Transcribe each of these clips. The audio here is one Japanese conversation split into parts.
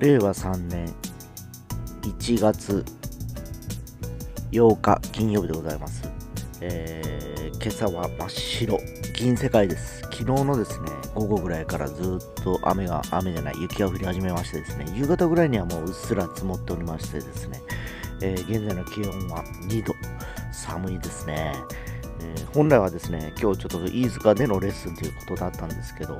令和3年1月8日金曜日でございます。えー、今朝は真っ白、銀世界です。昨日のですね、午後ぐらいからずっと雨が、雨じゃない、雪が降り始めましてですね、夕方ぐらいにはもううっすら積もっておりましてですね、えー、現在の気温は2度、寒いですね。えー、本来はですね、今日ちょっと飯塚でのレッスンということだったんですけど、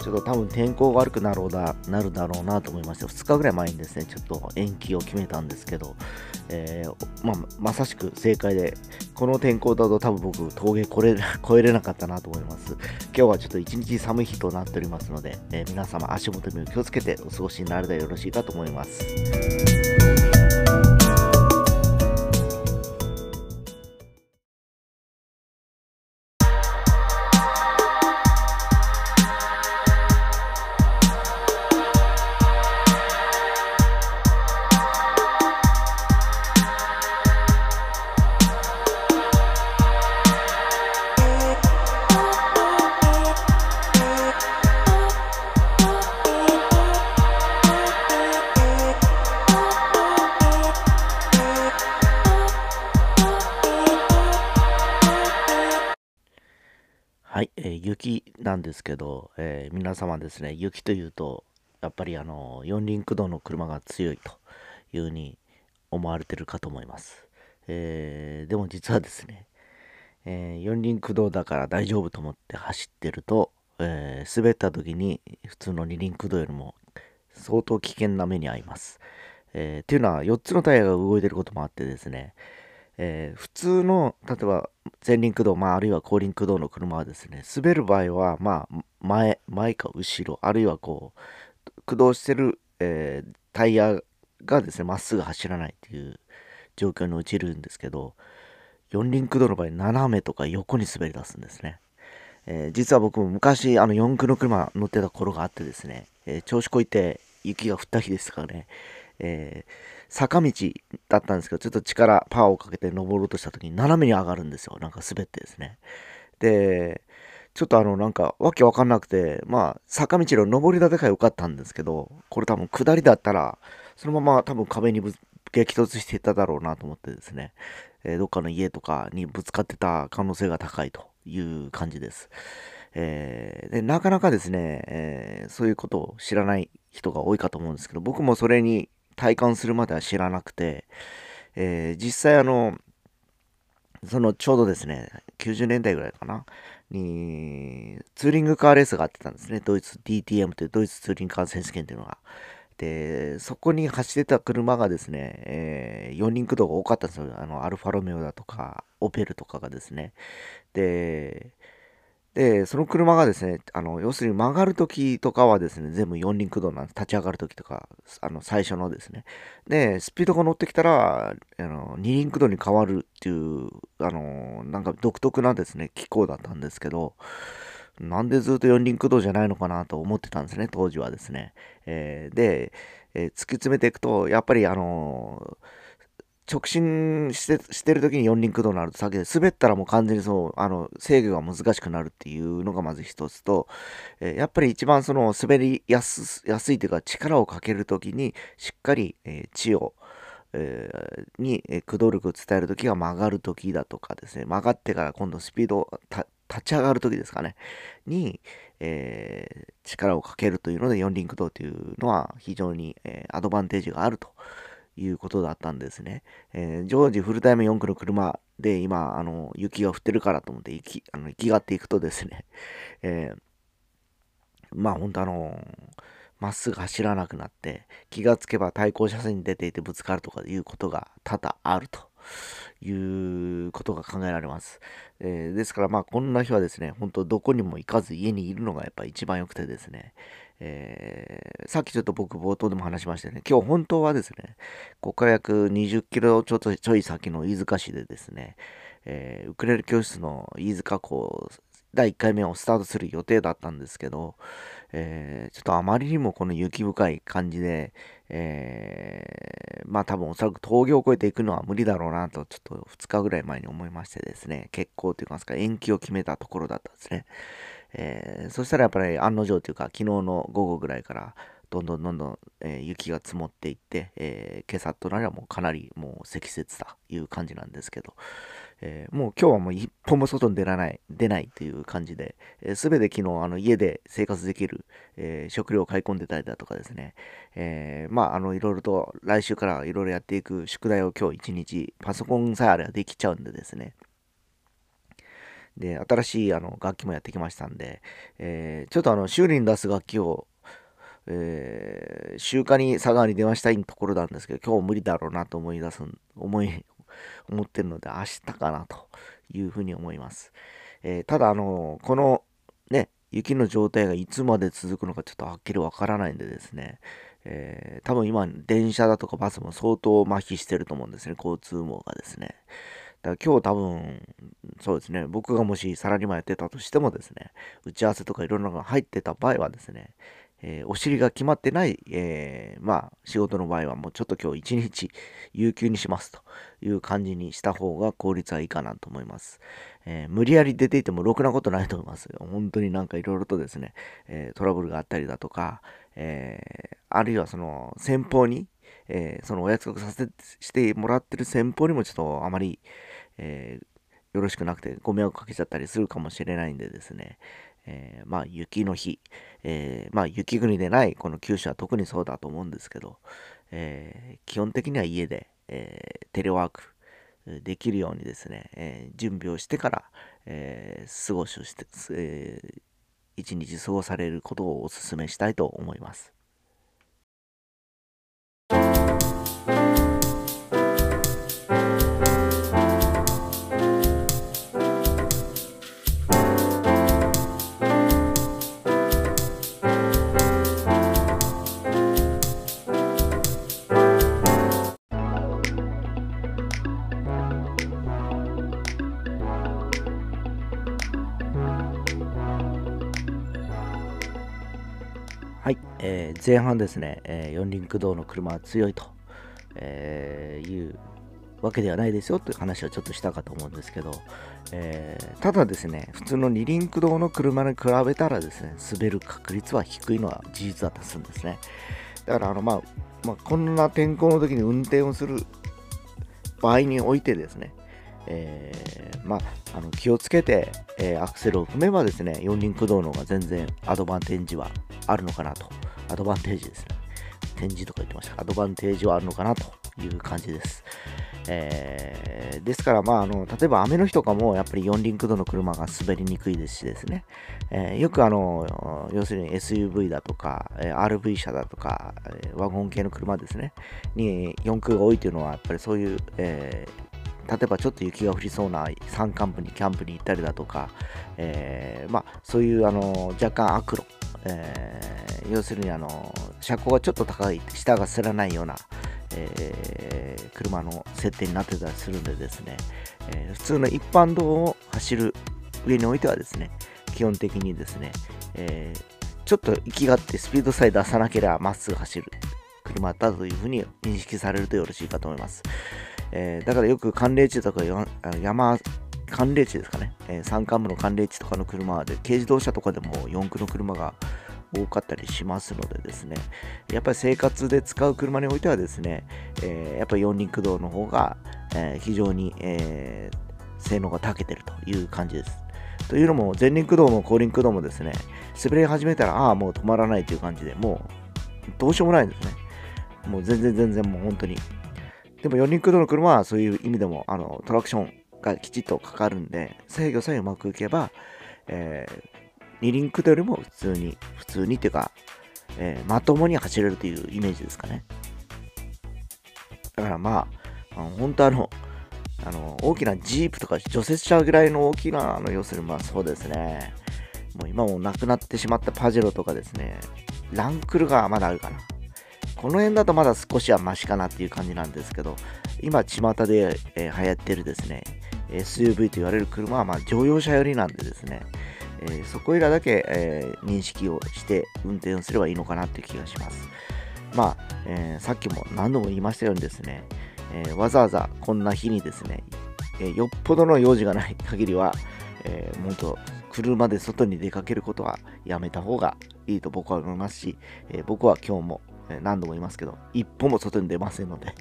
ちょっと多分天候が悪くなろうだなるだろうなと思いまして、2日ぐらい前にですね、ちょっと延期を決めたんですけど、えー、まあ、まさしく正解で、この天候だと多分僕、峠越え 越えれなかったなと思います。今日はちょっと一日寒い日となっておりますので、えー、皆様足元に気をつけてお過ごしになれたらよろしいかと思います。なんですけど、えー、皆様ですね、雪というと、やっぱりあの、四輪駆動の車が強いというふうに思われてるかと思います。えー、でも実はですね、えー、四輪駆動だから大丈夫と思って走ってると、えー、滑った時に普通の二輪駆動よりも相当危険な目に遭います。えー、っていうのは4つのタイヤが動いてることもあってですね、えー、普通の、例えば前輪駆動、まあ、あるいは後輪駆動の車はですね、滑る場合は、まあ、前、前か後ろ、あるいはこう、駆動してる、えー、タイヤがですね、まっすぐ走らないっていう状況に陥るんですけど、四輪駆動の場合、斜めとか横に滑り出すんですね。えー、実は僕も昔、あの四駆の車乗ってた頃があってですね、え、調子こいて雪が降った日ですからね、えー、坂道だったんですけど、ちょっと力、パワーをかけて登ろうとした時に斜めに上がるんですよ。なんか滑ってですね。で、ちょっとあの、なんか、わけわかんなくて、まあ、坂道の登りだけが良かったんですけど、これ多分下りだったら、そのまま多分壁に激突していっただろうなと思ってですね、えー、どっかの家とかにぶつかってた可能性が高いという感じです。えー、でなかなかですね、えー、そういうことを知らない人が多いかと思うんですけど、僕もそれに体感するまでは知らなくて、えー、実際あの、そのちょうどですね、90年代ぐらいかな、に、ツーリングカーレースがあってたんですね。ドイツ DTM というドイツツーリングカー選手権というのが。で、そこに走ってた車がですね、えー、4人駆動が多かったんですよ。あの、アルファロメオだとか、オペルとかがですね。で、で、その車がですね、あの、要するに曲がるときとかはですね、全部四輪駆動なんです。立ち上がるときとか、あの、最初のですね。で、スピードが乗ってきたら、あの、二輪駆動に変わるっていう、あの、なんか独特なですね、機構だったんですけど、なんでずっと四輪駆動じゃないのかなと思ってたんですね、当時はですね。えー、で、えー、突き詰めていくと、やっぱりあのー直進してしてる時に四輪駆動になると先で滑ったらもう完全にそうあの制御が難しくなるっていうのがまず一つと、えー、やっぱり一番その滑りやすいというか力をかける時にしっかり、えー、地をえー、に、駆動力を伝える時が曲がる時だとかですね曲がってから今度スピード立ち上がる時ですかねに、え、力をかけるというので四輪駆動というのは非常に、えアドバンテージがあると。いうことだったんですね。えー、常時フルタイム4区の車で今、あの、雪が降ってるからと思って行き、あの、行きがっていくとですね、えー、まあ本当あのまっすぐ走らなくなって、気がつけば対向車線に出ていてぶつかるとかいうことが多々あるということが考えられます。えー、ですからまあこんな日はですね、本当どこにも行かず家にいるのがやっぱ一番良くてですね、えー、さっきちょっと僕冒頭でも話しましたよね。今日本当はですね、ここから約20キロちょっとちょい先の飯塚市でですね、えー、ウクレレ教室の飯塚校第1回目をスタートする予定だったんですけど、えー、ちょっとあまりにもこの雪深い感じで、えー、まあ多分おそらく峠を越えていくのは無理だろうなとちょっと2日ぐらい前に思いましてですね、結構といいますか延期を決めたところだったんですね。えー、そしたらやっぱり案の定というか、昨日の午後ぐらいからどんどんどんどん、えー、雪が積もっていって、えー、今朝となりはもうかなりもう積雪という感じなんですけど、えー、もう今日はもう一歩も外に出らない、出ないという感じで、す、え、べ、て昨日あの家で生活できる、えー、食料を買い込んでたりだとかですね、えー、まああのいろいろと来週からいろいろやっていく宿題を今日一日パソコンさえあればできちゃうんでですね、で、新しいあの楽器もやってきましたんで、えー、ちょっとあの修理に出す楽器を、えー、集荷に佐川に電話したいところなんですけど、今日無理だろうなと思い出す、思い、思ってるので、明日かなというふうに思います。えー、ただ、あの、このね、雪の状態がいつまで続くのかちょっとはっきりわからないんでですね、えー、多分今、電車だとかバスも相当麻痺してると思うんですね、交通網がですね。だから今日多分、そうですね、僕がもしサラリーマンやってたとしてもですね、打ち合わせとかいろんなのが入ってた場合はですね、えー、お尻が決まってない、えー、まあ、仕事の場合はもうちょっと今日一日有給にしますという感じにした方が効率はいいかなと思います。えー、無理やり出ていてもろくなことないと思いますよ。本当になんかいろいろとですね、えトラブルがあったりだとか、えあるいはその先方に、えそのお約束させてもらってる先方にもちょっとあまり、えよろしくなくてご迷惑かけちゃったりするかもしれないんでですね、えー、まあ雪の日、えー、まあ雪国でないこの九州は特にそうだと思うんですけど、えー、基本的には家で、えテレワークできるようにですね、え準備をしてから、え過ごしをして、え一日過ごされることをお勧めしたいと思います。えー、前半ですね、えー、四輪駆動の車は強いと、えー、いうわけではないですよという話をちょっとしたかと思うんですけど、えー、ただですね、普通の二輪駆動の車に比べたらですね、滑る確率は低いのは事実だったするんですね。だから、あの、まあ、まあ、こんな天候の時に運転をする場合においてですね、えー、まあ、あの気をつけて、えー、アクセルを踏めばですね、四輪駆動の方が全然アドバンテージはあるのかなと。アドバンテージですね。展示とか言ってました。アドバンテージはあるのかなという感じです。えー、ですから、まあ、あの、例えば雨の日とかも、やっぱり四輪駆動の車が滑りにくいですしですね、えー、よくあの、要するに SUV だとか、え RV 車だとか、ワゴン系の車ですね、に四駆が多いというのは、やっぱりそういう、えー例えばちょっと雪が降りそうな山間部にキャンプに行ったりだとか、えー、まあ、そういうあの若干悪路、えー、要するにあの車高がちょっと高い下がすらないような、えー、車の設定になってたりするんでですね、え普通の一般道を走る上においてはですね基本的にですね、えちょっと息がってスピードさえ出さなければまっすぐ走る車だというふうに認識されるとよろしいかと思います。えー、だからよく寒冷地とか山、寒冷地ですかね、えー、山間部の寒冷地とかの車で、軽自動車とかでも四駆の車が多かったりしますのでですね、やっぱり生活で使う車においてはですね、えー、やっぱり四輪駆動の方が、えー、非常に、えー、性能が長けてるという感じです。というのも、前輪駆動も後輪駆動もですね、滑り始めたら、ああ、もう止まらないという感じで、もう、どうしようもないんですね。もう全然全然もう本当にでも4輪駆動の車はそういう意味でもあのトラクションがきちっとかかるんで、制御さえうまくいけば、えー、2輪駆動よりも普通に、普通にっていうか、えー、まともに走れるというイメージですかね。だからまあ、あの本当あの、あの、大きなジープとか除雪車ぐらいの大きな、あの、要するにまあそうですね。もう今もなくなってしまったパジェロとかですね、ランクルがまだあるかな。この辺だとまだ少しはマシかなっていう感じなんですけど、今、巷で、えー、流行ってるですね、SUV と言われる車はまあ乗用車寄りなんでですね、えー、そこいらだけ、えー、認識をして運転をすればいいのかなっていう気がします。まあ、えー、さっきも何度も言いましたようにですね、えわざわざこんな日にですね、えよっぽどの用事がない限りは、えー、本当車で外に出かけることはやめた方がいいと僕は思いますし、え、僕は今日も何度も言いますけど、一歩も外に出ませんので、